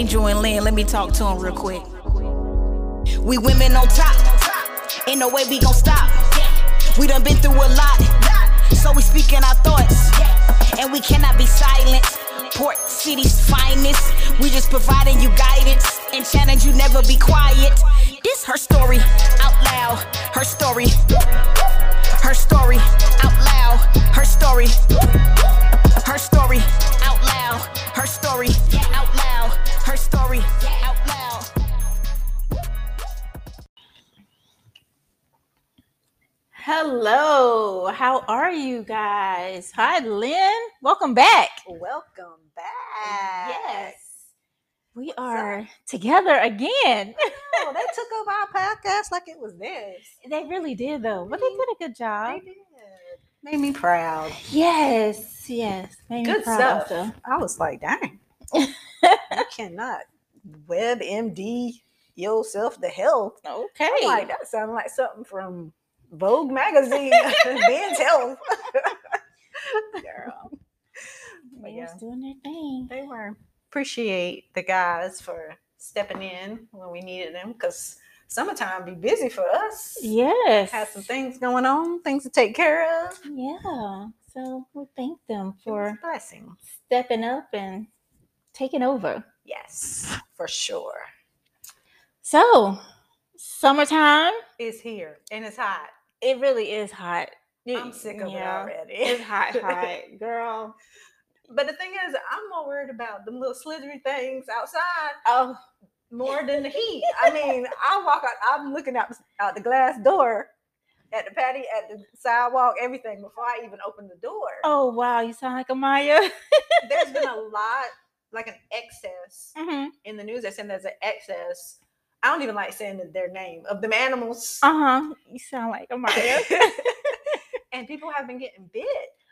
Angel and Lynn, let me talk to them real quick. We women on top, ain't no way we gon' stop. We done been through a lot, so we speaking our thoughts, and we cannot be silent. Port City's finest, we just providing you guidance and challenge you never be quiet. This her story out loud, her story, her story out loud, her story, her story out loud, her story out loud, her story out loud. Hello, how are you guys? Hi, Lynn. Welcome back. Welcome back. Yes, we are together again. Oh, they took over our podcast like it was theirs. they really did, though. But they did a good job. They did. Made me proud. Yes, yes. Made me Good proud stuff. also. I was like, dang. you cannot WebMD yourself to health. Okay. I'm like, that sounds like something from Vogue magazine, Men's Health. Girl. But They yeah. doing their thing. they were appreciate the guys for stepping in when we needed them because summertime be busy for us. Yes. Had some things going on, things to take care of. Yeah. So we thank them for blessing. stepping up and taking over. Yes, for sure. So, summertime, is here and it's hot. it really is hot. I'm sick of yeah, it already. It's hot, hot, girl. but the thing is, I'm more worried about them little slithery things outside Oh, more than the heat. I mean, I walk out, I'm looking out, out the glass door at the patio, at the sidewalk, everything before I even open the door. oh wow, you sound like a Maya. There's been a lot, like an excess hmm in the news. They're saying there's an excess. I don't even like saying their name of them animals. Uh huh. You sound like a Maya. and people have been getting bit.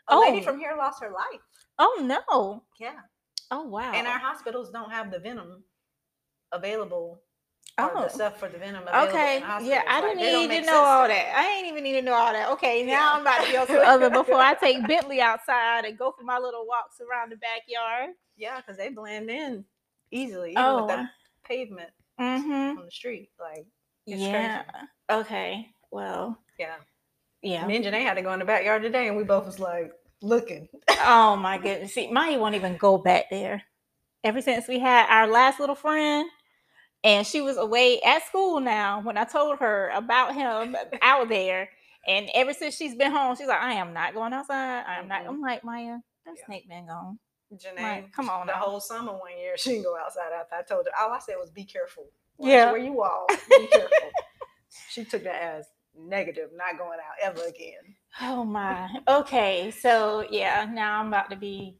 A lady Oh. from here lost her life. oh no. Yeah. Oh wow. And our hospitals don't have the venom available. Or Oh. the stuff for the venom. Okay. Yeah, I Like, didn't they don't need to know all me. that. I ain't even need to know all that. Okay, now Yeah. I'm about to go to other before I take Bentley outside and go for my little walks around the backyard. Yeah, because they blend in easily, even Oh. with the pavement Mm-hmm. on the street. Like, It's Yeah. Okay. Well. yeah. Yeah. Me and Janae had to go in the backyard today, and we both was like looking. Oh my goodness. See, Maya won't even go back there. Ever since we had our last little friend, and she was away at school now, when I told her about him out there, and ever since she's been home, she's like, I am not going outside. I am not. Mm-hmm. I'm like, Maya, that Yeah. snake been gone. Janae, come on the now. whole summer one year she didn't go outside. After I told her, all I said was, "Be careful. Watch Yeah. where you walk. Be careful." she took that as negative, not going out ever again. Oh my. Okay. So yeah, now I'm about to be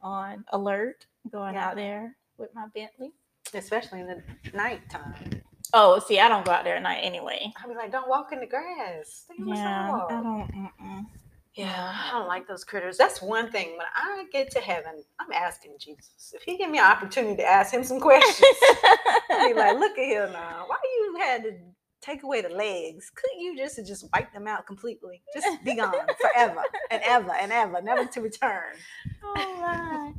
on alert going Yeah. out there with my Bentley. Especially in the nighttime. Oh, see, I don't go out there at night anyway. I'd be like, "Don't walk in the grass. Stay on the Yeah, sidewalk." I don't. Mm-mm. Yeah, I don't like those critters. That's one thing. When I get to heaven, I'm asking Jesus if He give me an opportunity to ask Him some questions. I'll be like, look at here now. Why you had to take away the legs? Couldn't you just just wipe them out completely? Just be gone forever and ever and ever, never to return. oh my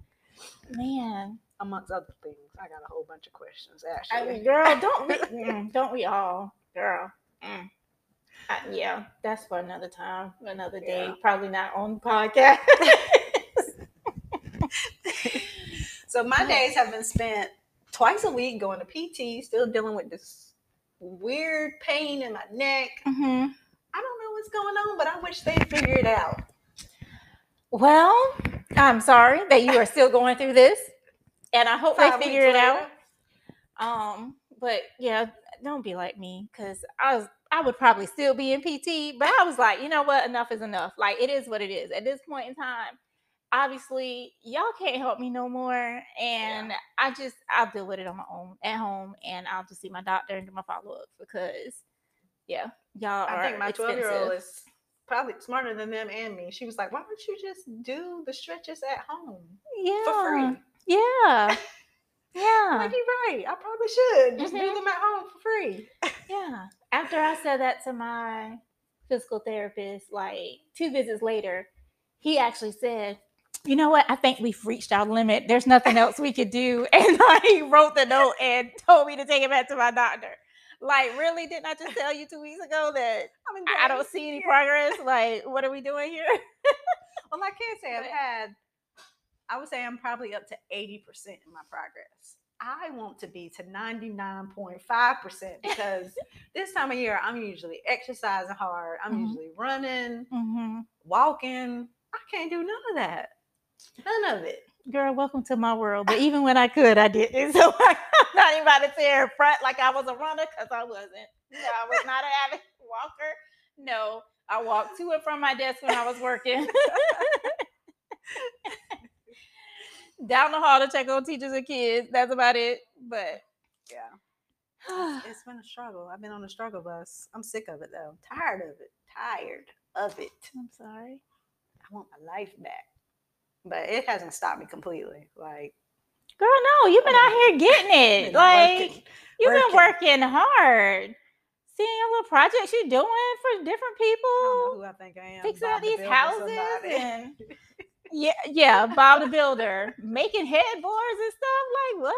man. Amongst other things, I got a whole bunch of questions. I Actually, mean, girl, don't we? mm, don't we all, girl? Mm. Uh, yeah, that's for another time, another day. Yeah. Probably not on the podcast. so my days have been spent twice a week going to PT, still dealing with this weird pain in my neck. hmm I don't know what's going on, but I wish they'd figure it out. Well, I'm sorry that you are still going through this, and I hope Five they figure it out. Um, but yeah, don't be like me because I was I would probably still be in PT, but I was like, you know what, enough is enough. Like it is what it is at this point in time. Obviously, y'all can't help me no more, and I just I'll deal with it on my own at home, and I'll just see my doctor and do my follow ups because, yeah, y'all are I think my 12 year old is probably smarter than them and me. She was like, why don't you just do the stretches at home yeah for free? Yeah, yeah. like, you're right. I probably should just do Mhm. them at home for free. Yeah. After I said that to my physical therapist, like two visits later, he actually said, you know what? I think we've reached our limit. There's nothing else we could do. And he wrote the note and told me to take it back to my doctor. Like, really? Didn't I just tell you two weeks ago that I, mean, I don't see any progress? Like, what are we doing here? Well, I can't say I've had. I would say I'm probably up to eighty percent in my progress. I want to be to ninety nine point five percent because this time of year I'm usually exercising hard. I'm Mhm. usually running, Mm-hmm. walking. I can't do none of that. None of it. Girl, welcome to my world. But even when I could, I didn't. So I'm not even about to here in front like I was a runner because I wasn't. No, I was not an avid walker. No, I walked to and from my desk when I was working. Down the hall to check on teachers and kids. That's about it. But Yeah, it's been a struggle. I've been on a struggle bus. I'm sick of it though. Tired of it. Tired of it. I'm sorry. I want my life back. But it hasn't stopped me completely. Like Girl, no, you've been out here getting it. Like working, you've been working. working hard. Seeing your little projects you're doing for different I don't know people. who I think I am. fixing out these houses and yeah, yeah, Bob the Builder making headboards and stuff. Like what?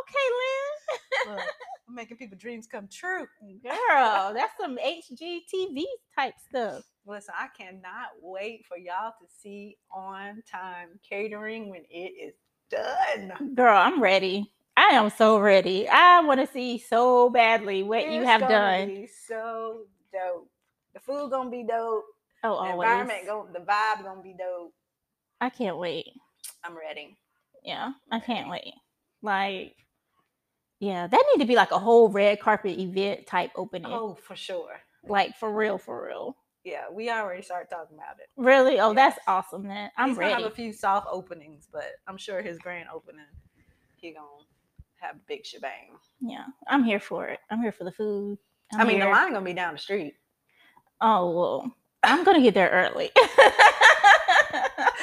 Okay, Look, I'm making people dreams come true. Girl, that's some HGTV type stuff. Listen, I cannot wait for y'all to see on time catering when it is done. Girl, I'm ready. I am so ready. I want to see so badly what you have done. so dope. The food gonna be dope. Oh, The always. environment going the vibe gonna be dope. I can't wait. I'm ready. Yeah, I can't wait. Like, yeah, that need to be like a whole red carpet event type opening. Oh, for sure. Like for real, for real. Yeah, we already started talking about it. Really? Oh, that's awesome, man. I'm He's gonna ready. have a few soft openings, but I'm sure his grand opening, he gonna have a big shebang. Yeah, I'm here for it. I'm here for the food. i I'm mean, the line gonna be down the street. Oh well, I'm gonna get there early.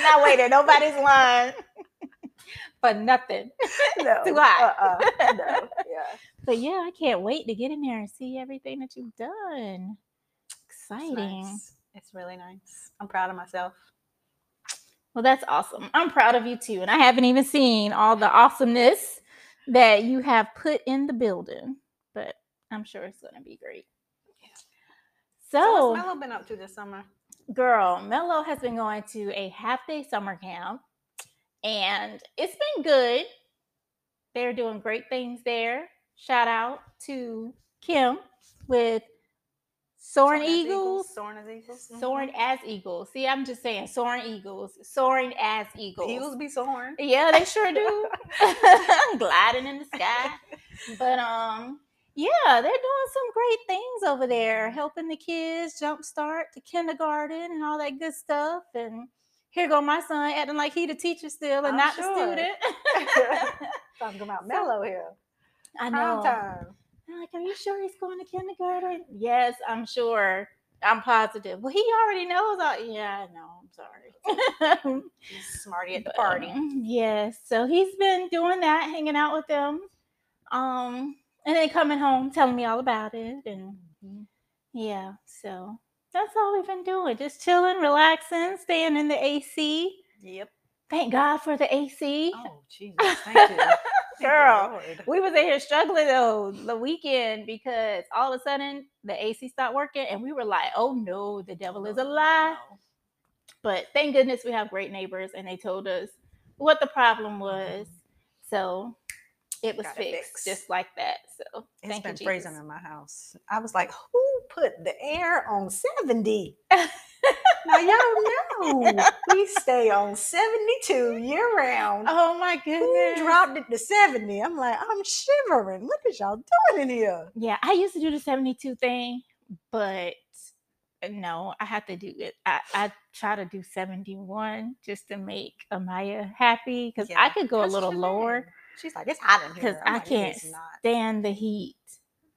Not waiting nobody's line for nothing. No, Too hot. Uh-uh. No, yeah. But yeah, I can't wait to get in there and see everything that you've done. It's Exciting. nice. It's really nice. I'm proud of myself. Well, that's awesome. I'm proud of you too. And I haven't even seen all the awesomeness that you have put in the building, but I'm sure it's going to be great. So, So, what's Mello been up to this summer? Girl, Mello has been going to a half day summer camp and it's been good. They're doing great things there. Shout out to Kim with Soaring as Eagles. Soaring as eagles. Mhm. Soaring as eagles. See, I'm just saying, soaring eagles, soaring as eagles. Eagles be soaring. Yeah, they sure do. Gliding in the sky. But um, yeah, they're doing some great things over there, helping the kids jumpstart to kindergarten and all that good stuff. And here go my son acting like he the teacher still and I'm not sure. the student. Talking about Mello here. I Prime know. time. I'm like, are you sure he's going to kindergarten? Yes, I'm sure. I'm positive. Well, he already knows. All- yeah, I know. I'm sorry. He's smarty at the party. um, yes. So he's been doing that, hanging out with them. Um, and then coming home telling me all about it. And Mhm. yeah, so that's all we've been doing. Just chilling, relaxing, staying in the AC. Yep. Thank God for the AC. Oh, Jesus. Thank you. Girl. We was in here struggling though the weekend because all of a sudden the AC stopped working and we were like, oh no, the devil is a lie. But thank goodness we have great neighbors and they told us what the problem was. So it was fixed just like that. So It's thank been you, freezing Jesus. in my house. I was like, who put the air on 70? now, y'all know we stay on 72 year round. Oh my Who goodness. dropped it to 70? I'm like, I'm shivering. What is y'all doing in here? Yeah, I used to do the 72 thing, but uh, no, I have to do it. I, I try to do 71 just to make Amaya happy because I could go a little lower. She's like, it's hot in here. because I'm like, can't stand the heat.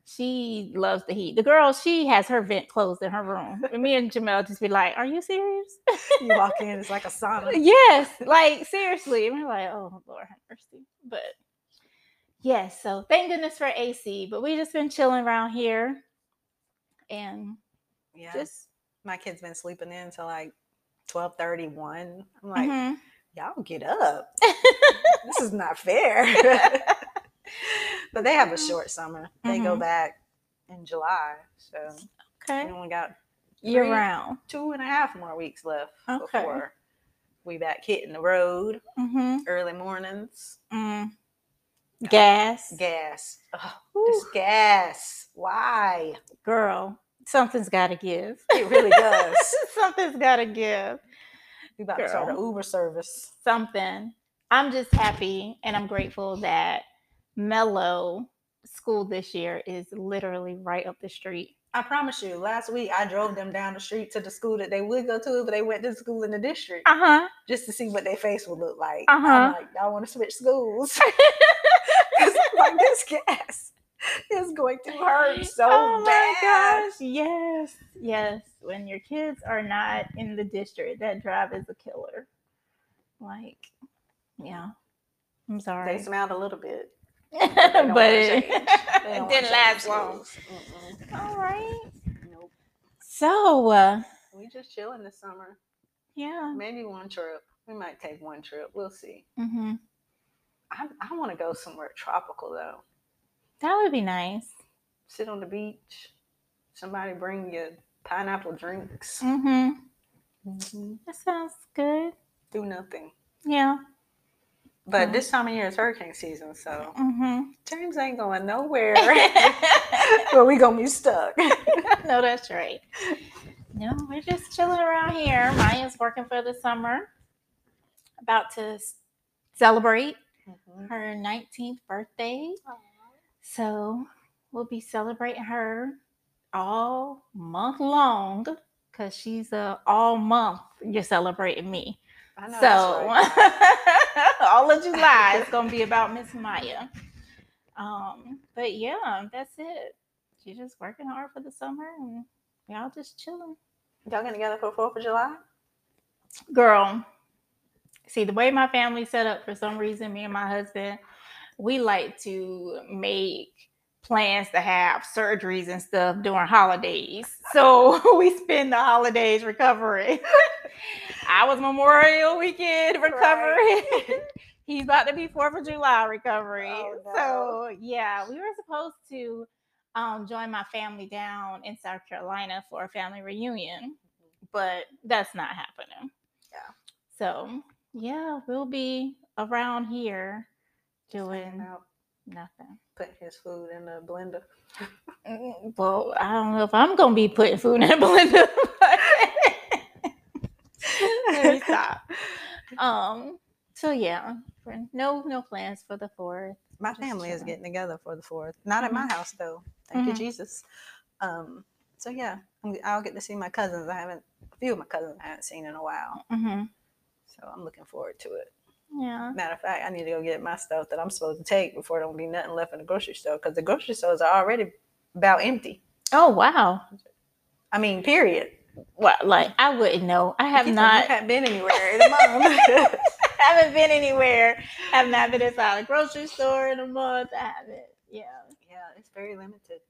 She loves the heat. The girl, she has her vent closed in her room. And me and Jamel just be like, "Are you serious?" You walk in, it's like a sauna. yes, like seriously. And we're like, "Oh Lord, have mercy." But yes, so thank goodness for AC. But we just been chilling around here, and Yeah. just my kid's been sleeping in till like 12 31. I'm like, Mhm. Y'all get up. this is not fair. but they have a short summer. They go Mhm. back in July. So Okay. we only got Year round. two and a half more weeks left Okay. before we back hitting the road Mm-hmm. early mornings. Mm. Gas. Gas. Whew. it's gas. Why? Girl, something's got to give. It really does. something's got to give. We about to start an Uber service. Something. I'm just happy and I'm grateful that Mello School this year is literally right up the street. I promise you, last week I drove them down the street to the school that they would go to, but they went to the school in the district Uh huh. just to see what their face would look like. Uh-huh. I'm like, y'all want to switch schools. Like this gas is going to hurt so oh my bad. gosh. Yes. Yes. When your kids are not in the district, that drive is a killer. Like, yeah. I'm sorry. They smelled a little bit. but don't wanna it, change. They don't it didn't last long. Mm-mm. All right. Nope. So, uh, We just chilling this summer. yeah. Maybe one trip. We might take one trip. We'll see. mm-hmm. I, I want to go somewhere tropical though. That would be nice. Sit on the beach. Somebody bring you pineapple drinks. hmm Mhm. That sounds good. Do nothing. Yeah. But Mhm. this time of year is hurricane season, so hmm James ain't going nowhere. but we gonna be stuck. no, that's right. No, we're just chilling around here. Maya's working for the summer. About to celebrate Mhm. her 19th birthday. So we'll be celebrating her all month long because she's a all month you're celebrating me. I know So right. all of July is gonna be about Miss Maya. Um, but yeah, that's it. She's just working hard for the summer and y'all just chilling. Y'all getting together for Fourth of July? Girl, see the way my family's set up for some reason, me and my husband, we like to make plans to have surgeries and stuff during holidays. So we spend the holidays recovering. I was Memorial Weekend recovering. He's about to be Fourth of July recovery. Oh, no. So yeah, we were supposed to um, join my family down in South Carolina for a family reunion, but that's not happening. Yeah. So yeah, we'll be around here doing nothing. putting his food in the blender. Mm, Well, I don't know if I'm gonna be putting food in a blender. Let me stop. Um. So yeah, no no plans for the fourth. My Just family is getting together for the fourth. Not at my house though. Thank Mhm. you, Jesus. Um. So yeah, I'll get to see my cousins. I haven't a few of my cousins I haven't seen in a while, Mm-hmm. so I'm looking forward to it. Yeah. Matter of fact, I need to go get my stuff that I'm supposed to take before there don't be nothing left in the grocery store because the grocery stores are already about empty. Oh wow. I mean, period. Well, like I wouldn't know. I have You not. haven't been anywhere in a month. haven't been anywhere. Have not been inside a grocery store in a month. I haven't. Yeah. yeah, it's very limited.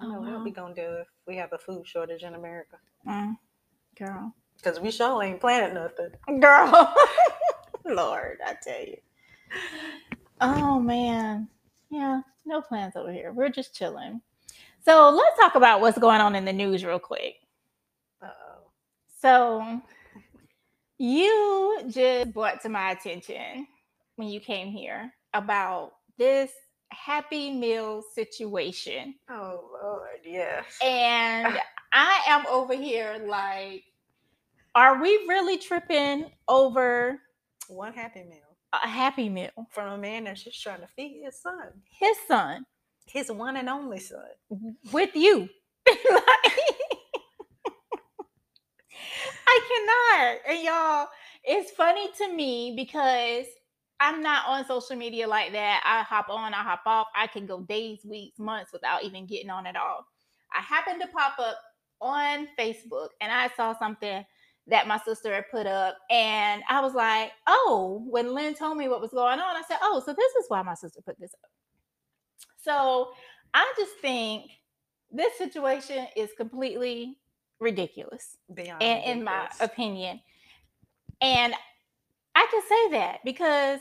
I don't Oh, know what wow. we gonna do if we have a food shortage in America Mm. Girl. because we sure ain't planning nothing. Girl. Lord, I tell you. Oh man. Yeah, no plans over here. We're just chilling. So let's talk about what's going on in the news real quick. Uh-oh. So you just brought to my attention when you came here about this happy meal situation. Oh Lord, yes. And I am over here like, are we really tripping over One happy meal a happy meal? from a man that's just trying to feed his son, His son his one and only son. with you. I cannot. And y'all, it's funny to me because I'm not on social media like that. I hop on, I hop off. I can go days, weeks, months without even getting on at all. I happened to pop up on Facebook and I saw something that my sister had put up. And I was like, oh, when Lynn told me what was going on, I said, oh, so this is why my sister put this up. So I just think this situation is completely ridiculous Beyond in, in my opinion. And I can say that because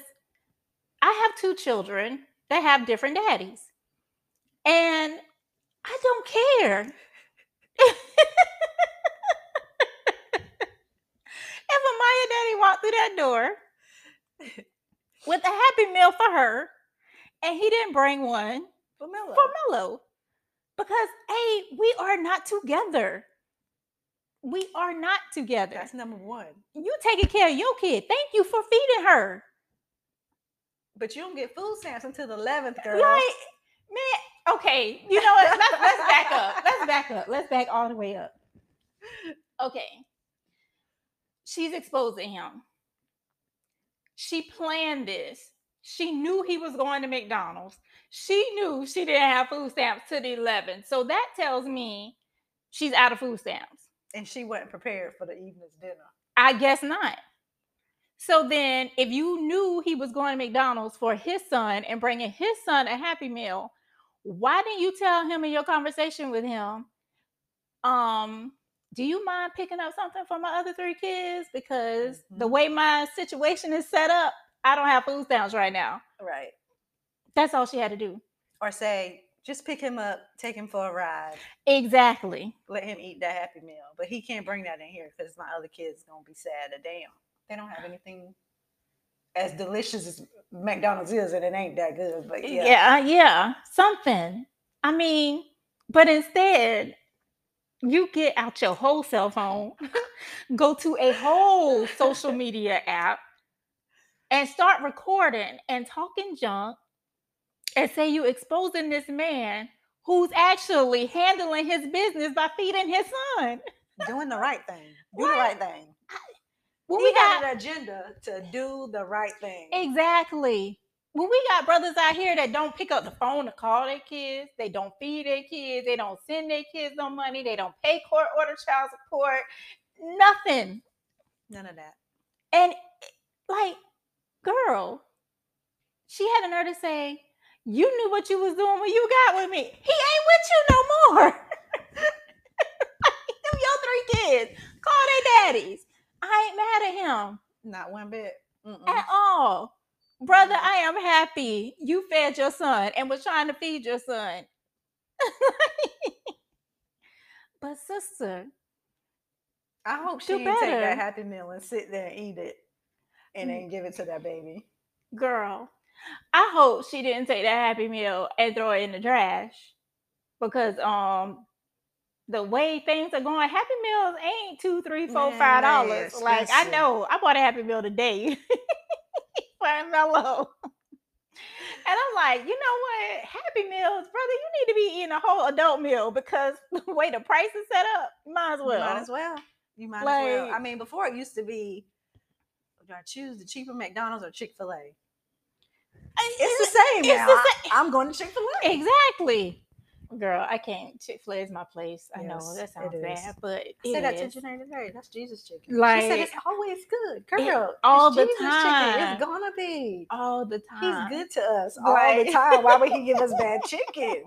I have two children that have different daddies. And I don't care. if a Maya daddy walked through that door with a happy meal for her and he didn't bring one For Mello. for Mello. Because hey, we are not together. We are not together. That's number one. you taking care of your kid. Thank you for feeding her. But you don't get food stamps until the 11th, girl. Like, man, okay, you know what? Let's, let's back up. Let's back up. Let's back all the way up. Okay. She's exposing him. She planned this. She knew he was going to McDonald's. She knew she didn't have food stamps to the 11th. So that tells me she's out of food stamps. and she wasn't prepared for the evening's dinner. I guess not. So then, if you knew he was going to McDonald's for his son and bringing his son a Happy Meal, why didn't you tell him in your conversation with him, um, do you mind picking up something for my other three kids? Because the Mhm. way my situation is set up, I don't have food stamps right now. Right. That's all she had to do. Or say, just pick him up, take him for a ride, Exactly. let him eat that happy meal. But he can't bring that in here because my other kids gonna be sad or damn. They don't have anything as delicious as McDonald's is, and it ain't that good. But yeah, yeah, yeah, something. I mean, but instead, you get out your whole cell phone, go to a whole social media app, and start recording and talking junk, and say you exposing this man who's actually handling his business by feeding his son. doing the right thing. Do What? the right thing. He we got got an agenda to do the right thing. Exactly. When we got brothers out here that don't pick up the phone to call their kids, they don't feed their kids, they don't send their kids no money, they don't pay court order child support, nothing. None of that. And like, girl, she had a nerve to say, You knew what you was doing when you got with me. He ain't with you no more. Them your three kids. Call their daddies. I ain't mad at him Not one bit. Mm-mm. at all. Brother, I am happy you fed your son and was trying to feed your son. but sister, I hope she do didn't take that happy meal and sit there and eat it and Mm. then give it to that baby. girl, I hope she didn't take that happy meal and throw it in the trash. Because um the way things are going, happy meals ain't two, three, four, Man, five dollars. Like I know I bought a happy meal today for Mello. And I'm like, you know what? Happy meals, brother, you need to be eating a whole adult meal because the way the price is set up, you might as well. you might as well. You might as well. I mean, before it used to be, do I choose the cheaper McDonald's or Chick Fil A? Uh, it's the same it's now. the same. I'm going to Chick Fil A. Exactly. Girl, I can't. Chick fil A is my place. I know Yes, that it sounds bad, but I said that to is. Janae today. That's Jesus chicken. Like she said it's always good, girl. all it's the Jesus Chicken. time. It's gonna be. all the time. He's good to us all the time. Why would he give us bad chicken?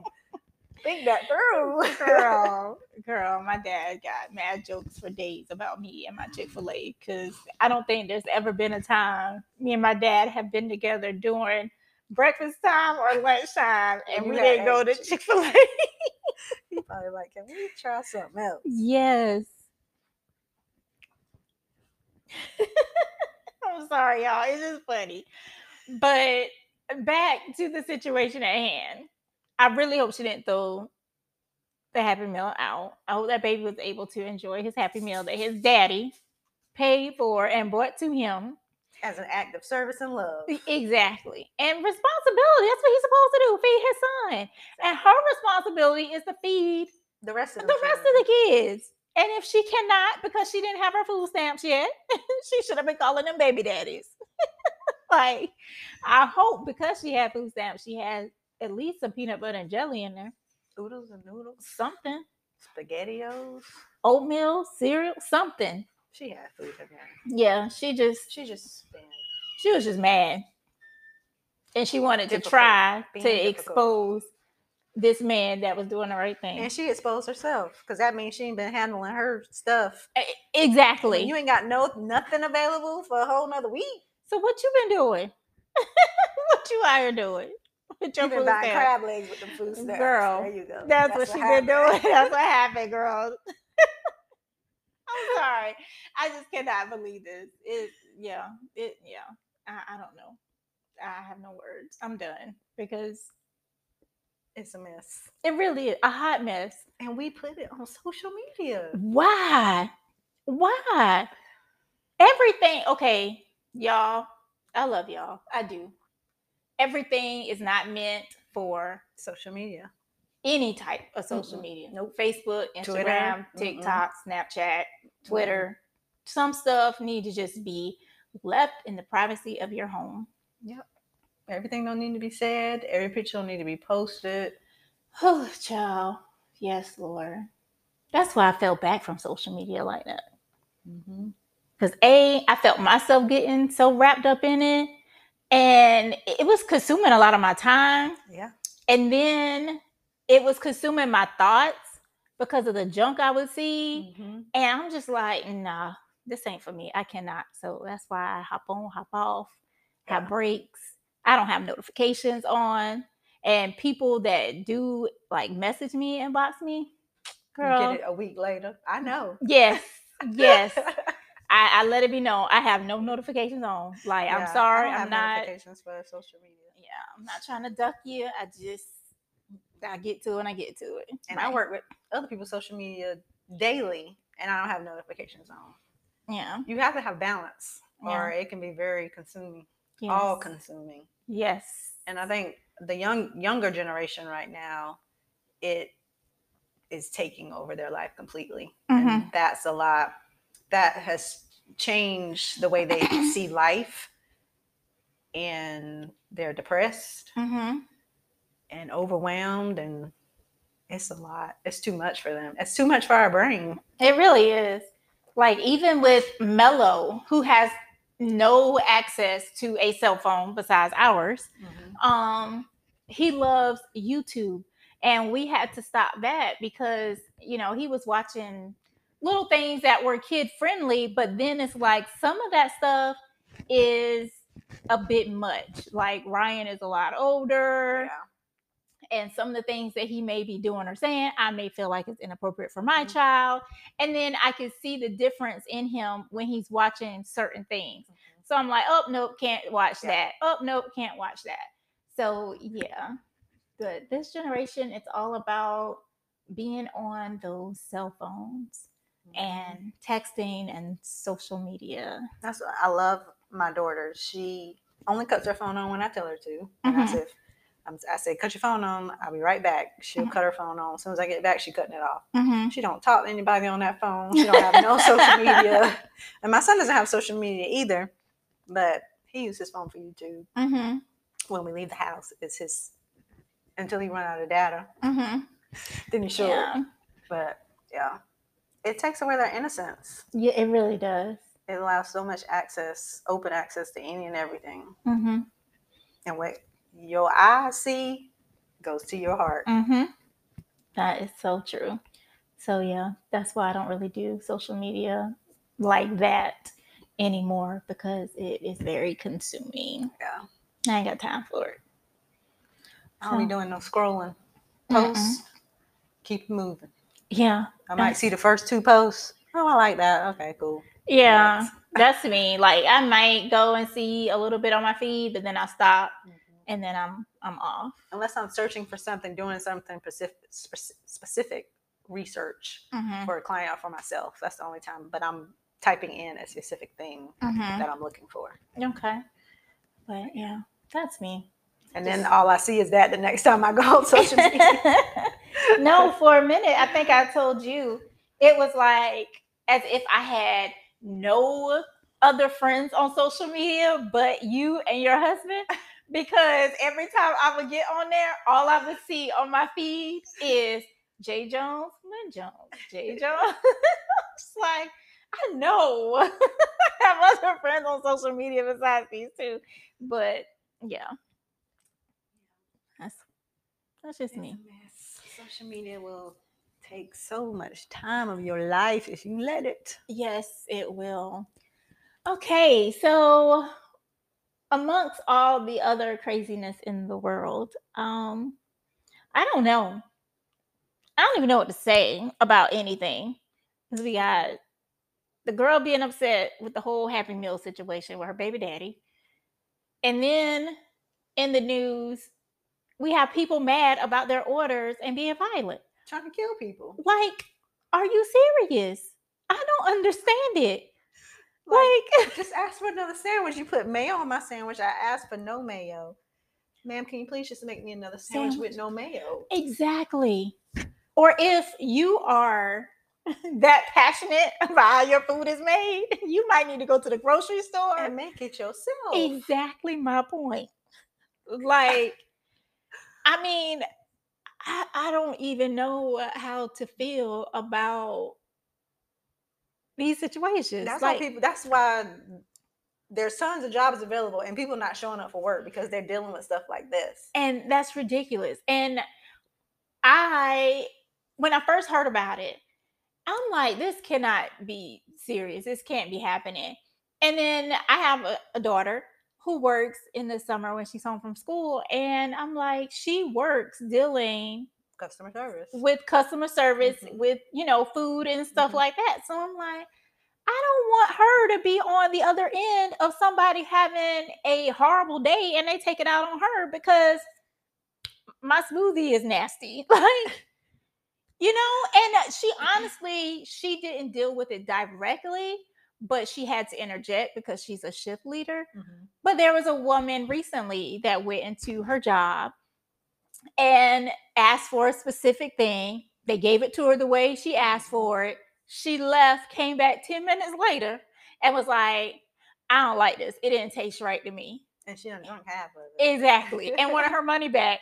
Think that through, girl, girl, my dad got mad jokes for days about me and my Chick fil A because I don't think there's ever been a time me and my dad have been together during breakfast time or lunchtime and you we didn't go to Chick fil A. He probably like, can we try something else? yes. I'm sorry, y'all. It's just funny. But back to the situation at hand. I really hope she didn't throw the Happy Meal out. I hope that baby was able to enjoy his Happy Meal that his daddy paid for and brought to him. As an act of service and love. Exactly. And responsibility. That's what he's supposed to do feed his son. And her responsibility is to feed The rest of the the, rest of the kids. And if she cannot, because she didn't have her food stamps yet, she should have been calling them baby daddies. like, I hope because she had food stamps, she had at least some peanut butter and jelly in there. oodles and noodles, Something. spaghettios. Oatmeal, cereal, something. She had food. Yeah, she just She just been she was just mad. And she wanted to try to difficult. expose this man that was doing the right thing. and she exposed herself because that means she ain't been handling her stuff. Exactly. When you ain't got no nothing available for a whole nother week. So what you been doing? what you out here doing? With your You've been buying crab legs with the food stamps. Girl, there you go. That's, what she been doing. That's what happened, girl. Sorry. I just cannot believe this. It yeah, it yeah. I, I don't know. I have no words. I'm done because It's a mess. it really is a hot mess. And we put it on social media. Why? Why? Everything, okay, y'all. I love y'all. I do. Everything is not meant for Social media. Any type of social Mm-mm. media. No Facebook, Twitter, Instagram, mm-mm. TikTok, Snapchat, Twitter. Some stuff need to just be left in the privacy of your home. Yep. Everything don't need to be said. Every picture don't need to be posted. Oh, child. Yes, Lord. That's why I fell back from social media like that. Mm-hmm. Because A, I felt myself getting so wrapped up in it. And it was consuming a lot of my time. Yeah. And then it was consuming my thoughts because of the junk I would see. Mm-hmm. And I'm just like, nah, this ain't for me. I cannot. So that's why I hop on, hop off, have breaks. I don't have notifications on. And people that do like message me, inbox me, girl. Get it a week later. I know. Yes, yes. I, I let it be known. I have no notifications on. Like, Yeah, I'm sorry. I'm not. notifications for social media. Yeah, I'm not trying to duck you. I just, I get to it and I get to it. And I work with other people's social media daily, and I don't have notifications on. Yeah. You have to have balance, Yeah. or it can be very consuming, Yes. all consuming. yes. And I think the young younger generation right now, it is taking over their life completely, Mm-hmm. and that's a lot. That has changed the way they see life, and they're depressed Mm-hmm. And overwhelmed, and it's a lot. It's too much for them. It's too much for our brain. It really is. Like even with Mello, who has no access to a cell phone besides ours, um, he loves YouTube. And we had to stop that because, you know, he was watching little things that were kid friendly, but then it's like some of that stuff is a bit much. Like Ryan is a lot older Yeah. And some of the things that he may be doing or saying, I may feel like it's inappropriate for my Mhm. child. And then I can see the difference in him when he's watching certain things. So I'm like, oh, nope, can't watch Yeah. that. Oh, nope, can't watch that. So yeah, but this generation, it's all about being on those cell phones Mhm. and texting and social media. That's what I love my daughter. She only cuts her phone on when I tell her to. And I Mhm. I say, cut your phone on. I'll be right back. She'll Mhm. cut her phone on. As soon as I get back, she cutting it off. Mm-hmm. She don't talk to anybody on that phone. She don't have no social media. And my son doesn't have social media either, but he uses his phone for YouTube. Mm-hmm. When we leave the house, it's his until he run out of data. Mm-hmm. Then he it. Yeah. But yeah, it takes away their innocence. yeah, it really does. It allows so much access, open access to any and everything. Mm-hmm. And what your eye see goes to your heart. Mm-hmm. That is so true. So yeah, that's why I don't really do social media like that anymore because it is very consuming. Yeah. I ain't got time for it. I don't be doing no scrolling. Mm-mm. Posts. Keep moving. Yeah. I might see the first two posts. Oh, I like that. Okay, cool. Yeah. Next. That's me. Like I might go and see a little bit on my feed, but then I stop and then I'm I'm off. Unless I'm searching for something, doing something specific, spec- specific research Mm-hmm. for a client or for myself. That's the only time. But I'm typing in a specific thing Mm-hmm. that I'm looking for. Okay. But yeah, that's me. And then all I see is that the next time I go on social media. no, for a minute, I think I told you it was like as if I had no other friends on social media but you and your husband. Because every time I would get on there, all I would see on my feed is Jay Jones, Lynn Jones, Jay Jones. Like, I know I have other friends on social media besides these two. But yeah. That's that's just It's me. Social media will take so much time of your life if you let it. Yes, it will. Okay, so amongst all the other craziness in the world, um, I don't know. I don't even know what to say about anything. Because we got the girl being upset with the whole Happy Meal situation with her baby daddy. And then in the news, we have people mad about their orders and being violent. Trying to kill people. Like, are you serious? I don't understand it. Like, just ask for another sandwich. You put mayo on my sandwich. I asked for no mayo. Ma'am, can you please just make me another sandwich, Sandwich. with no mayo? exactly. Or if you are that passionate about how your food is made, you might need to go to the grocery store. And make it yourself. exactly my point. Like, I mean, I, I don't even know how to feel about these situations. That's like, why people. That's why there's tons of jobs available, and people not showing up for work because they're dealing with stuff like this. and that's ridiculous. And I, when I first heard about it, I'm like, this cannot be serious. This can't be happening. And then I have a, a daughter who works in the summer when she's home from school, and I'm like, she works dealing Customer service. with customer service, Mhm. with you know, food and stuff Mhm. like that. So I'm like, I don't want her to be on the other end of somebody having a horrible day and they take it out on her because my smoothie is nasty. Like, you know, and she honestly, she didn't deal with it directly, but she had to interject because she's a shift leader. Mhm. But there was a woman recently that went into her job and asked for a specific thing. They gave it to her the way she asked mm-hmm. for it. She left, came back 10 minutes later, and was like, I don't like this. It didn't taste right to me. And she done drunk half of it. Exactly. and wanted her money back.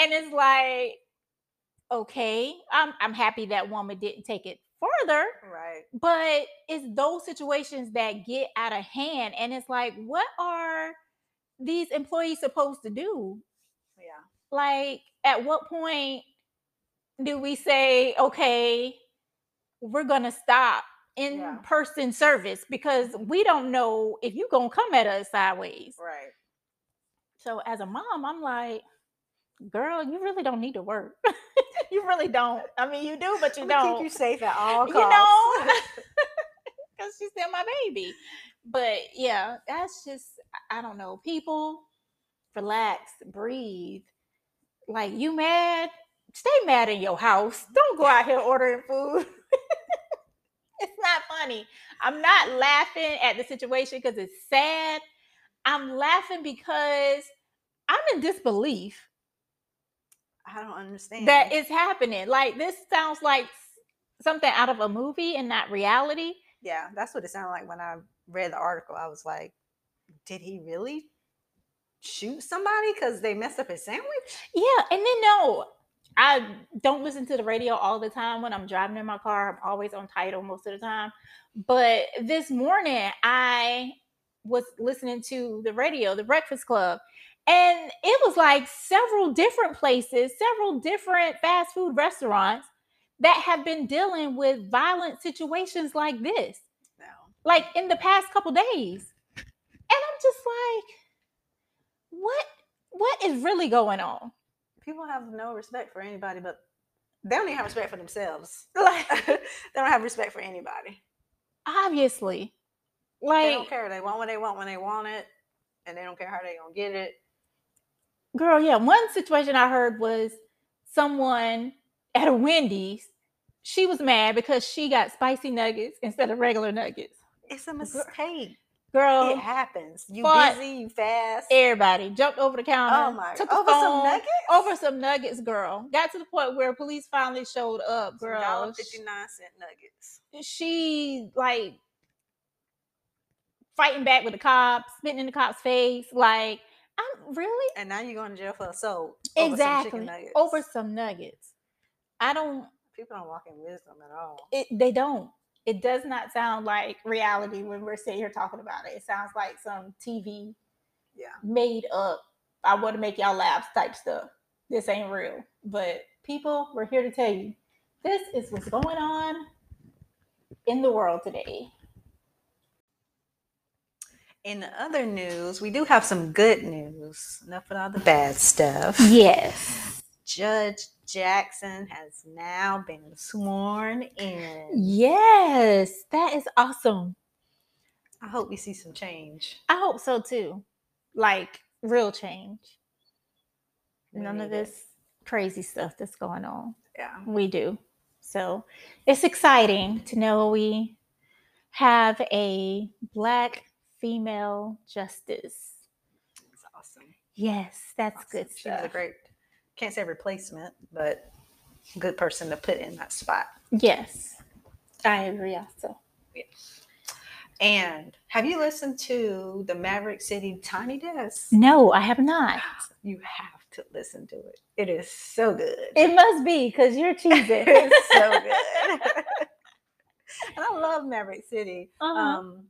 And it's like, okay, I'm, I'm happy that woman didn't take it further Right. but it's those situations that get out of hand and it's like what are these employees supposed to do. Like at what point do we say okay we're gonna stop in Yeah. person service because mm-hmm. we don't know if you're gonna come at us sideways. Right. so as a mom i'm like girl you really don't need to work. You really don't. I mean you do but you don't keep you safe at all costs. you know? because she's still my baby. But yeah that's just i don't know. People relax breathe like you mad? Stay mad in your house. Don't go out here ordering food. It's not funny. I'm not laughing at the situation because it's sad. I'm laughing because i'm in disbelief I don't understand. that it's happening. Like this sounds like something out of a movie and not reality. Yeah, that's what it sounded like when I read the article. I was like, did he really shoot somebody because they messed up a sandwich? Yeah, and then no, I don't listen to the radio all the time when I'm driving in my car. I'm always on Tidal most of the time. But this morning I was listening to the radio, the Breakfast Club, and it was like several different places, several different fast food restaurants that have been dealing with violent situations like this, No. like in the past couple days. And I'm just like, what what is really going on? People have no respect for anybody, but they don't even have respect for themselves. Like they don't have respect for anybody. obviously. Like They don't care. They want what they want when they want it, and they don't care how they're gonna get it. girl, yeah. One situation I heard was someone at a Wendy's. She was mad because she got spicy nuggets instead of regular nuggets. It's a mistake. Girl, it happens. You busy, you fast. everybody jumped over the counter. oh my! took Over some phone, nuggets. Over some nuggets, girl. Got to the point where police finally showed up, girl. fifty nine cent nuggets. She like fighting back with the cops, spitting in the cops' face. Like, I'm really And now you're going to jail for assault. over some exactly chicken nuggets. over some nuggets. I don't. People don't walk in wisdom at all. It, they don't. It does not sound like reality when we're sitting here talking about it. It sounds like some TV Yeah. made up. I want to make y'all laugh type stuff. This ain't real. But people, we're here to tell you this is what's going on in the world today. In the other news, we do have some good news. Enough of all the bad stuff. Yes. Judge Jackson has now been sworn in. Yes. That is awesome. I hope we see some change. I hope so too. Like real change. We None of need it. this crazy stuff that's going on. Yeah. We do. So it's exciting to know we have a black female justice. It's awesome. Yes, that's Awesome. good stuff. a great, can't say replacement, but good person to put in that spot. yes, I agree also. Yes. And have you listened to the Maverick City Tiny Desk? No, I have not. You have to listen to it. It is so good. It must be because you're cheesing. it's so good. and I love Maverick City. Uh-huh. Um,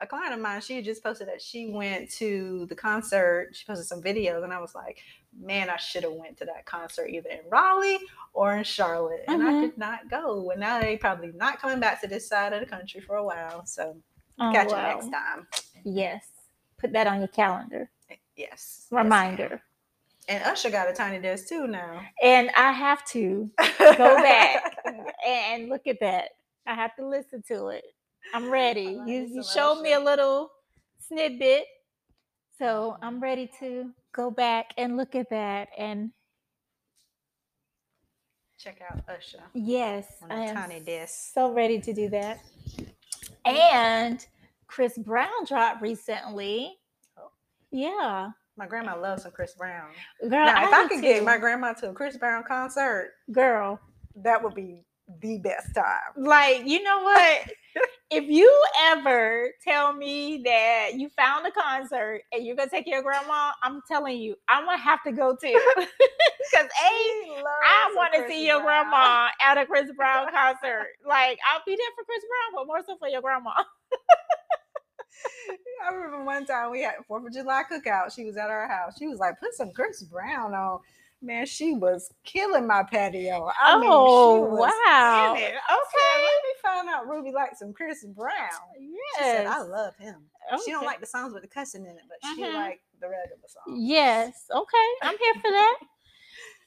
a client of mine, she just posted that she went to the concert. She posted some videos, and I was like, "Man, I should have went to that concert either in Raleigh or in Charlotte, and I Mhm. did not go. And now they probably not coming back to this side of the country for a while. So Oh, catch wow. you next time. Yes, put that on your calendar. Yes, yes, Reminder. ma'am. And Usher got a tiny desk too now. And I have to go back and look at that. I have to listen to it. I'm ready. You, you showed me a little snippet. So I'm ready to go back and look at that. And Check out Usher. yes, I am tiny desk. so ready to do that. And Chris Brown dropped recently. Oh. Yeah. My grandma loves some Chris Brown. Girl, now, if I do could get my grandma to a Chris Brown concert, girl, that would be the best time. like you know what if you ever tell me that you found a concert and you're gonna take your grandma i'm telling you i'm gonna have to go too because a i want to see your grandma at a chris brown concert like i'll be there for chris brown but more so for your grandma I remember one time we had Fourth of July cookout. She was at our house. She was like, "Put some Chris Brown on." Man, she was killing my patio. I mean, Oh, she was wow. Okay. said, Let me find out Ruby likes some Chris Brown. yes She said, "I love him." She don't like the songs with the cussing in it, but she Mhm. liked the regular songs. Yes. Okay. I'm here for that.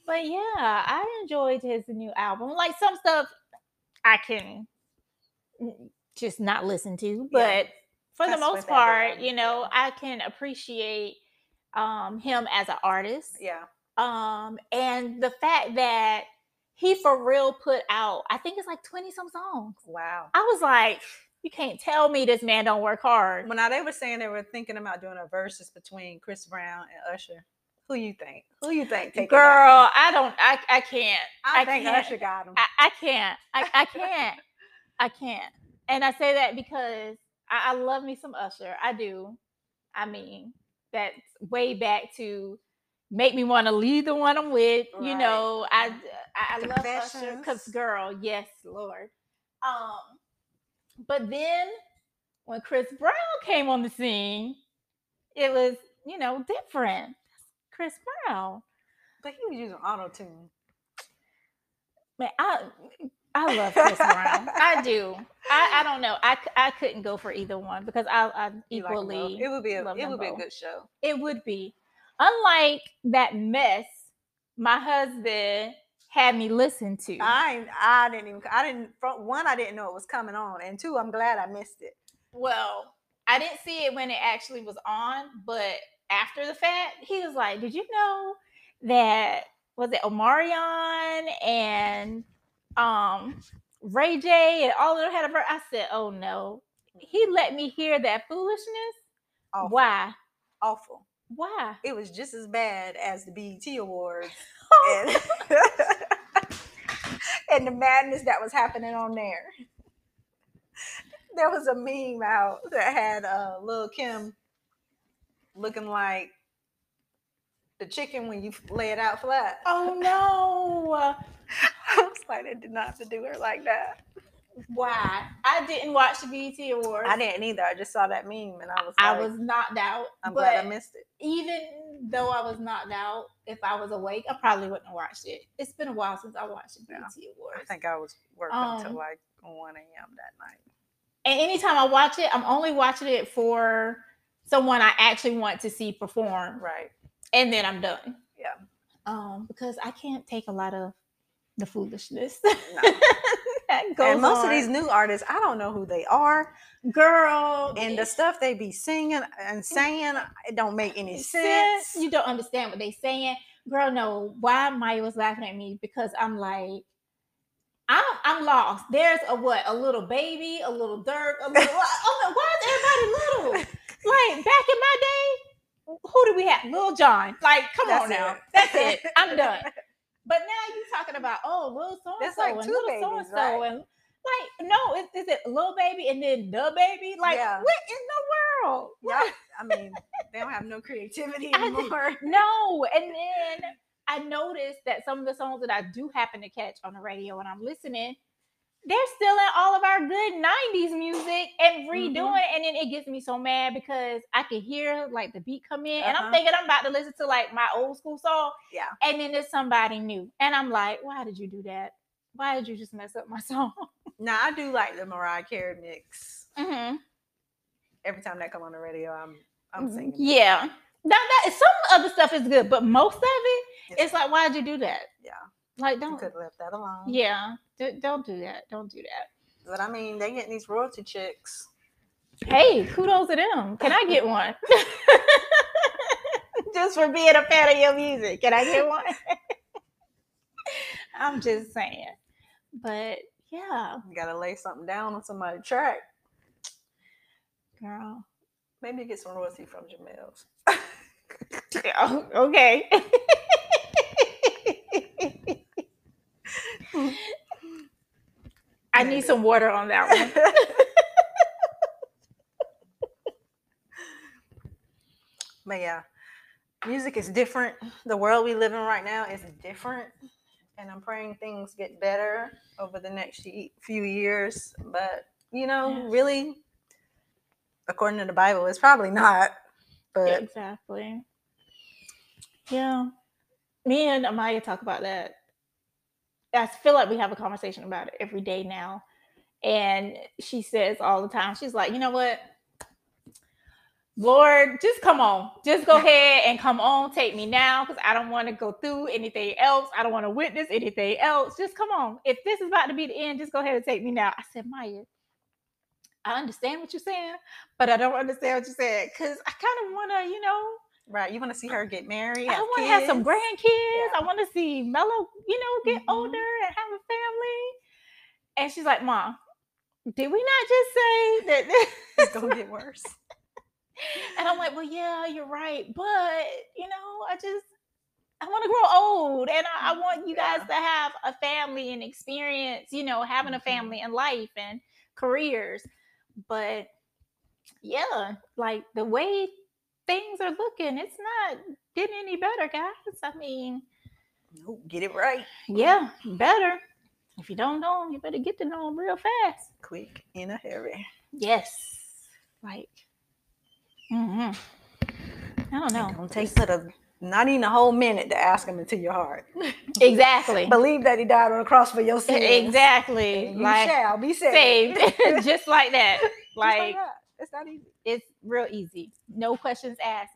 but yeah, I enjoyed his new album. Like some stuff I can just not listen to, but Yeah. for the most part, you know. I can appreciate um him as an artist. Yeah. Um and the fact that he for real put out, I think it's like 20 some songs. Wow. I was like, you can't tell me this man don't work hard. Well, now they were saying they were thinking about doing a versus between Chris Brown and Usher. Who you think? Who you think? Girl? I don't I I can't. I, I think can't. Usher got him. I, I can't. I, I can't. I can't. And I say that because I, I love me some Usher. I do. I mean, that's way back to make me want to leave the one I'm with. You know, I I, I love Usher because girl, yes, Lord. Um, but then when Chris Brown came on the scene, it was you know different. Chris Brown. But he was using auto tune. Man, I I love Chris Brown. I do. I, I don't know. I, I couldn't go for either one because I I equally it would be a, it would be a good show. it would be. Unlike that mess my husband had me listen to. I I didn't even I didn't one I didn't know it was coming on, and two I'm glad I missed it. well, I didn't see it when it actually was on, but after the fact, he was like, "Did you know that was it Omarion and um Ray J and all of them had a ver-" I said, "Oh no." He let me hear that foolishness. Awful. Why? Awful. Why? It was just as bad as the BET Awards and, and the madness that was happening on there. There was a meme out that had uh, Lil Kim looking like the chicken when you lay it out flat. oh no. I was like, they did not have to do her like that. Why? I didn't watch the BET Awards. I didn't either. I just saw that meme and I was I was knocked out. I'm but glad I missed it. even though I was knocked out, if I was awake, I probably wouldn't have watched it. It's been a while since I watched the Yeah. BET Awards. I think I was working Um, until like 1 a.m. that night. and anytime I watch it, I'm only watching it for someone I actually want to see perform, Right. and then I'm done. Yeah. Um, because I can't take a lot of the foolishness. No. that goes and most of these new artists, I don't know who they are, girl and the stuff they be singing and saying, it don't make any sense. sense. You don't understand what they saying. Girl, no. Why Maya was laughing at me because I'm like, I'm I'm lost. There's a what? A little baby, a little Durk, a little. oh why is everybody little? Like back in my day, who did we have? Lil Jon. Like, come That's on now. it. That's it. I'm done. But now you're talking about oh, little so and so and little so and so and like no, is, is it little baby and then the baby? Like Yeah. what in the world? Yeah, I mean, they don't have no creativity I anymore. No, and then I noticed that some of the songs that I do happen to catch on the radio and I'm listening, they're still in all of our good 90s music and redoing Mhm. it. And then it gets me so mad because I can hear like the beat come in and I'm Uh-huh. thinking I'm about to listen to like my old school song. Yeah. And then there's somebody new. And I'm like, why did you do that? Why did you just mess up my song? Now I do like the Mariah Carey mix. hmm Every time that come on the radio, I'm I'm singing. Mm-hmm. Yeah. Now that some other stuff is good, but most of it, It's- it's like, why'd you do that? Yeah. Like, don't. could have left that alone. Yeah, d- don't do that. Don't do that. But I mean, they getting these royalty checks. Hey, kudos to them. Can I get one? just for being a fan of your music. Can I get one? I'm just saying. But yeah, You gotta lay something down on somebody's track. girl. Maybe get some royalty from Jamel's. Oh, okay. I need some water on that one. but yeah, music is different. The world we live in right now is different. And I'm praying things get better over the next few years. But, you know, really, according to the Bible, it's probably not. But exactly. Yeah. Me and Amaya talk about that. I feel like we have a conversation about it every day now. And she says all the time, she's like, you know what? Lord, just come on. Just go ahead and come on. Take me now because I don't want to go through anything else. I don't want to witness anything else. Just come on. If this is about to be the end, just go ahead and take me now. I said, Maya, I understand what you're saying, but I don't understand what you're saying because I kind of want to, you know, right, you want to see her get married? I want to have some kids? grandkids. I want to see Mello, you know, get Mhm. older and have a family. And she's like, Mom, did we not just say that this It's gonna get worse. And I'm like, well, yeah, you're right. But, you know, I just, I want to grow old and I, I want you guys Yeah. to have a family and experience, you know, having a Mhm. family and life and careers. But yeah, like the way things are looking, it's not getting any better, guys. I mean, Nope, get it right. yeah, better. If you don't know 'em, you better get to know them real fast. Quick in a hurry. Yes. Like, mm-hmm. I don't know. Don't take but a not even a whole minute to ask him into your heart. Exactly. Believe that he died on the cross for your sins. Exactly. and You Like shall be saved. saved. Just like that. Just Like that. It's not easy. it's real easy. No questions asked.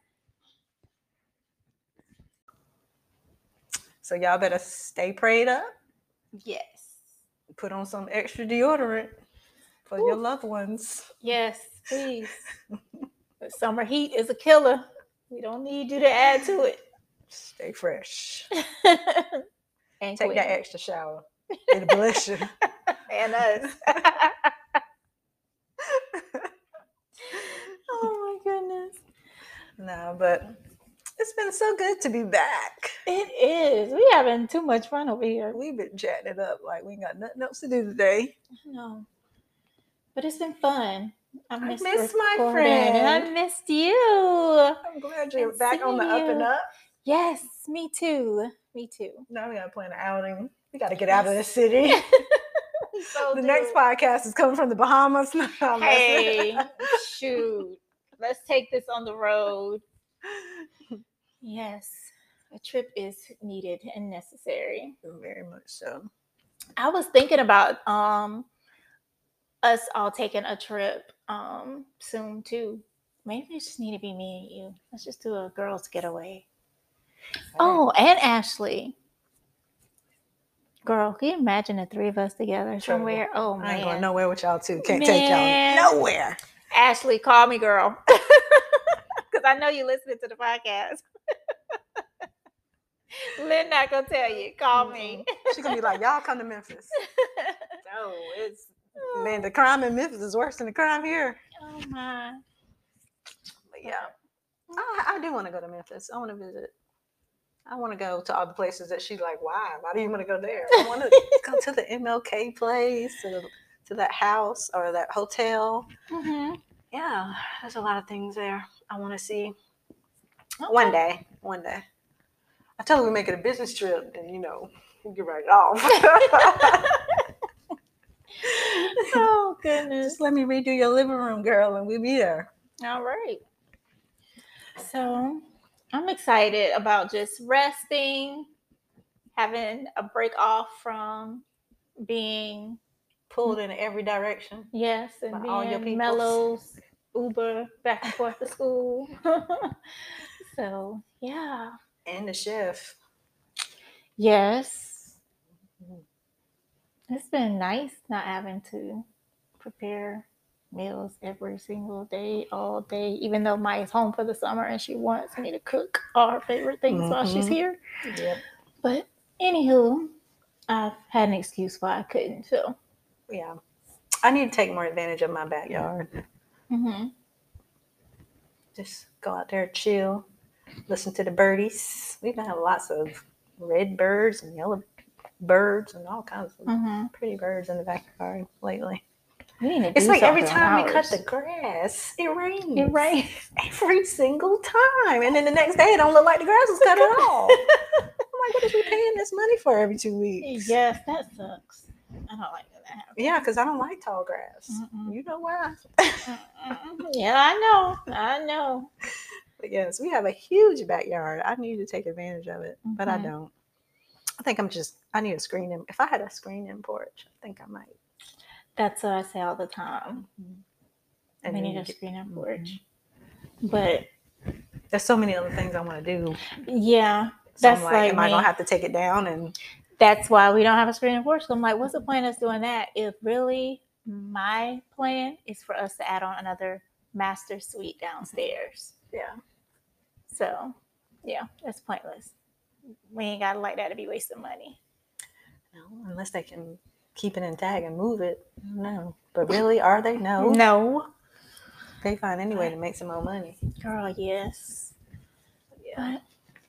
So y'all better stay prayed up. Yes. Put on some extra deodorant for your loved ones. Yes, please. the summer heat is a killer. We don't need you to add to it. Stay fresh. and Take quit. that extra shower. It'll bless you. and us. oh my goodness. No, but it's been so good to be back. It is. We having too much fun over here. We've been chatting it up like we ain't got nothing else to do today. No. But it's been fun. I I missed, miss my recording, and I friend. missed you. I'm glad you're And back on the seeing up and up. Yes, me too. Me too. Now we gotta plan an outing. We gotta get out of the city. So the next podcast is coming from the Bahamas. No, I'm messing. Hey, shoot. Let's take this on the road. Yes, a trip is needed and necessary. Very much so. I was thinking about um us all taking a trip um soon too. maybe it just need to be me and you. Let's just do a girls getaway. Oh, and Ashley. Girl, can you imagine the three of us together somewhere? Oh I ain't going man. nowhere with y'all too. Can't take y'all nowhere. Ashley, call me, girl. Because I know you listening to the podcast. Lynn not gonna tell you. Call me. Mm-hmm. She's gonna be like, y'all come to Memphis. No, it's man, the crime in Memphis is worse than the crime here. oh my. But yeah, I, I do want to go to Memphis. I want to visit. I want to go to all the places that she's like, why? Why do you want to go there? I want to go to the MLK place, to, the, to that house or that hotel. Mhm. Yeah, there's a lot of things there I want to see. One day, one day. I tell her we make it a business trip, then you know, we get it off. Oh goodness. Just let me redo your living room, girl, and we'll be there. All right. So I'm excited about just resting, having a break off from being Pulled in every direction. yes and By all your being Mello's, Uber back and forth to school. so yeah. And the chef. Yes. It's been nice not having to prepare meals every single day, all day, even though Maya's home for the summer and she wants me to cook all her favorite things while she's Mhm. here. Yep. But anywho, I've had an excuse why I couldn't. So, Yeah. I need to take more advantage of my backyard. mm-hmm. Just go out there, chill, listen to the birdies. We've had lots of red birds and yellow birds and all kinds of Mm-hmm. pretty birds in the backyard lately. We need to It's like every time we cut the grass, it rains. It rains. Every single time. And then the next day, it don't look like the grass was cut at all. I'm like, what is we paying this money for every two weeks? yes, that sucks. I don't like that. Yeah, because I don't like tall grass. Mm-mm. You know why? Yeah, I know. I know. But yes, we have a huge backyard. I need to take advantage of it, but I Mhm. don't. I think I'm just, I need a screen in. If I had a screen in porch, I think I might. That's what I say all the time. And we need a screen Mhm. porch. But There's so many other things I want to do. yeah, So That's I'm like, like am I going to have to take it down? And that's why we don't have a screen porch. So I'm like, what's the point of us doing that if really my plan is for us to add on another master suite downstairs? yeah. So yeah, that's pointless. We ain't got to like that to be wasting money. No, unless they can keep it intact and move it. No. But really, are they? No. No, They find any way to make some more money. girl, yes. Yeah.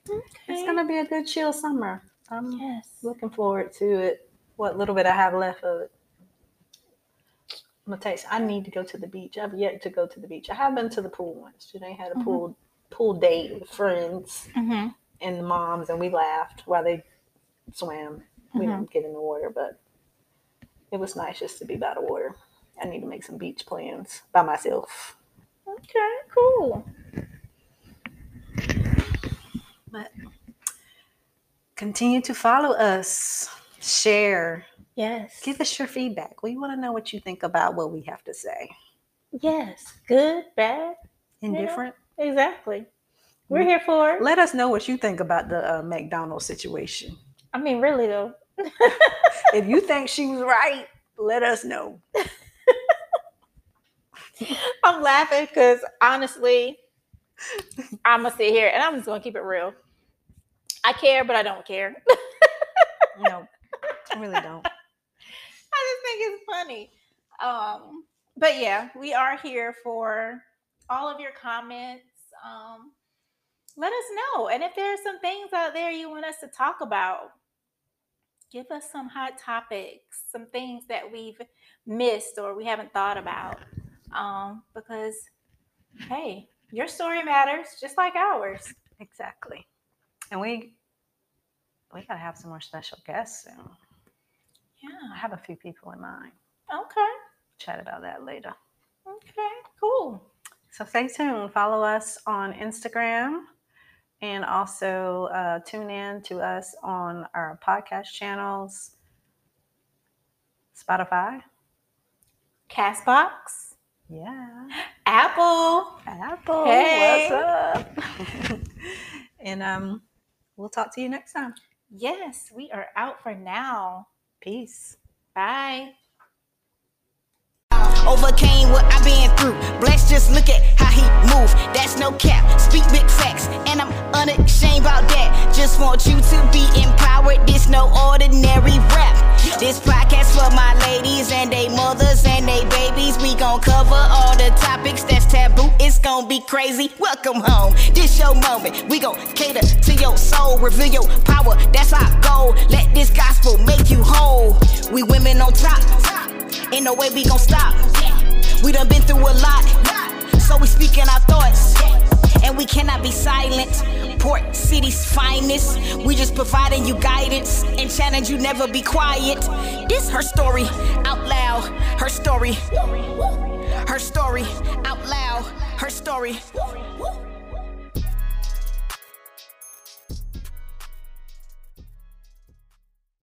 But okay. It's going to be a good chill summer. I'm yes. looking forward to it. What little bit I have left of it. I'm gonna you, I need to go to the beach. I've yet to go to the beach. I have been to the pool once. Janae had a Mhm. pool pool date with friends hmm and the moms, and we laughed while they swam. We Mhm. didn't get in the water, but it was nice just to be by the water. I need to make some beach plans by myself. Okay, cool. But continue to follow us, share, Yes. give us your feedback. We want to know what you think about what we have to say. Yes. Good, bad. Indifferent. Exactly. We're here for it. Let us know what you think about the uh, McDonald's situation. I mean, really though. If you think she was right, let us know. I'm laughing because honestly, I'm gonna sit here and I'm just gonna keep it real. I care, but I don't care. No, I really don't. I just think it's funny. Um, but yeah, we are here for all of your comments. Um, let us know. And if there are some things out there you want us to talk about, give us some hot topics, some things that we've missed or we haven't thought about. Um, because hey, your story matters just like ours. Exactly. And we we gotta have some more special guests soon. Yeah, I have a few people in mind. Okay. Chat about that later. Okay. Cool. So stay tuned. Follow us on Instagram and also uh, tune in to us on our podcast channels, Spotify, Castbox. Yeah. Apple. Apple. Hey. What's up? and um, we'll talk to you next time. Yes, we are out for now. Peace. Bye. Overcame what I've been through. Bless, just look at how he move. That's no cap. Speak big facts, and I'm unashamed about that. Just want you to be empowered. This no ordinary rap. This podcast for my ladies and they mothers and they babies. We gon' cover all the topics that's taboo. It's gon' be crazy. Welcome home. This your moment. We gon' cater to your soul. Reveal your power. That's our goal. Let this gospel make you whole. We women on top. Ain't no way we gon' stop. We done been through a lot, so we speaking our thoughts, and we cannot be silent. Port City's finest, we just providing you guidance and challenge you never be quiet. This her story out loud, her story, her story out loud, her story.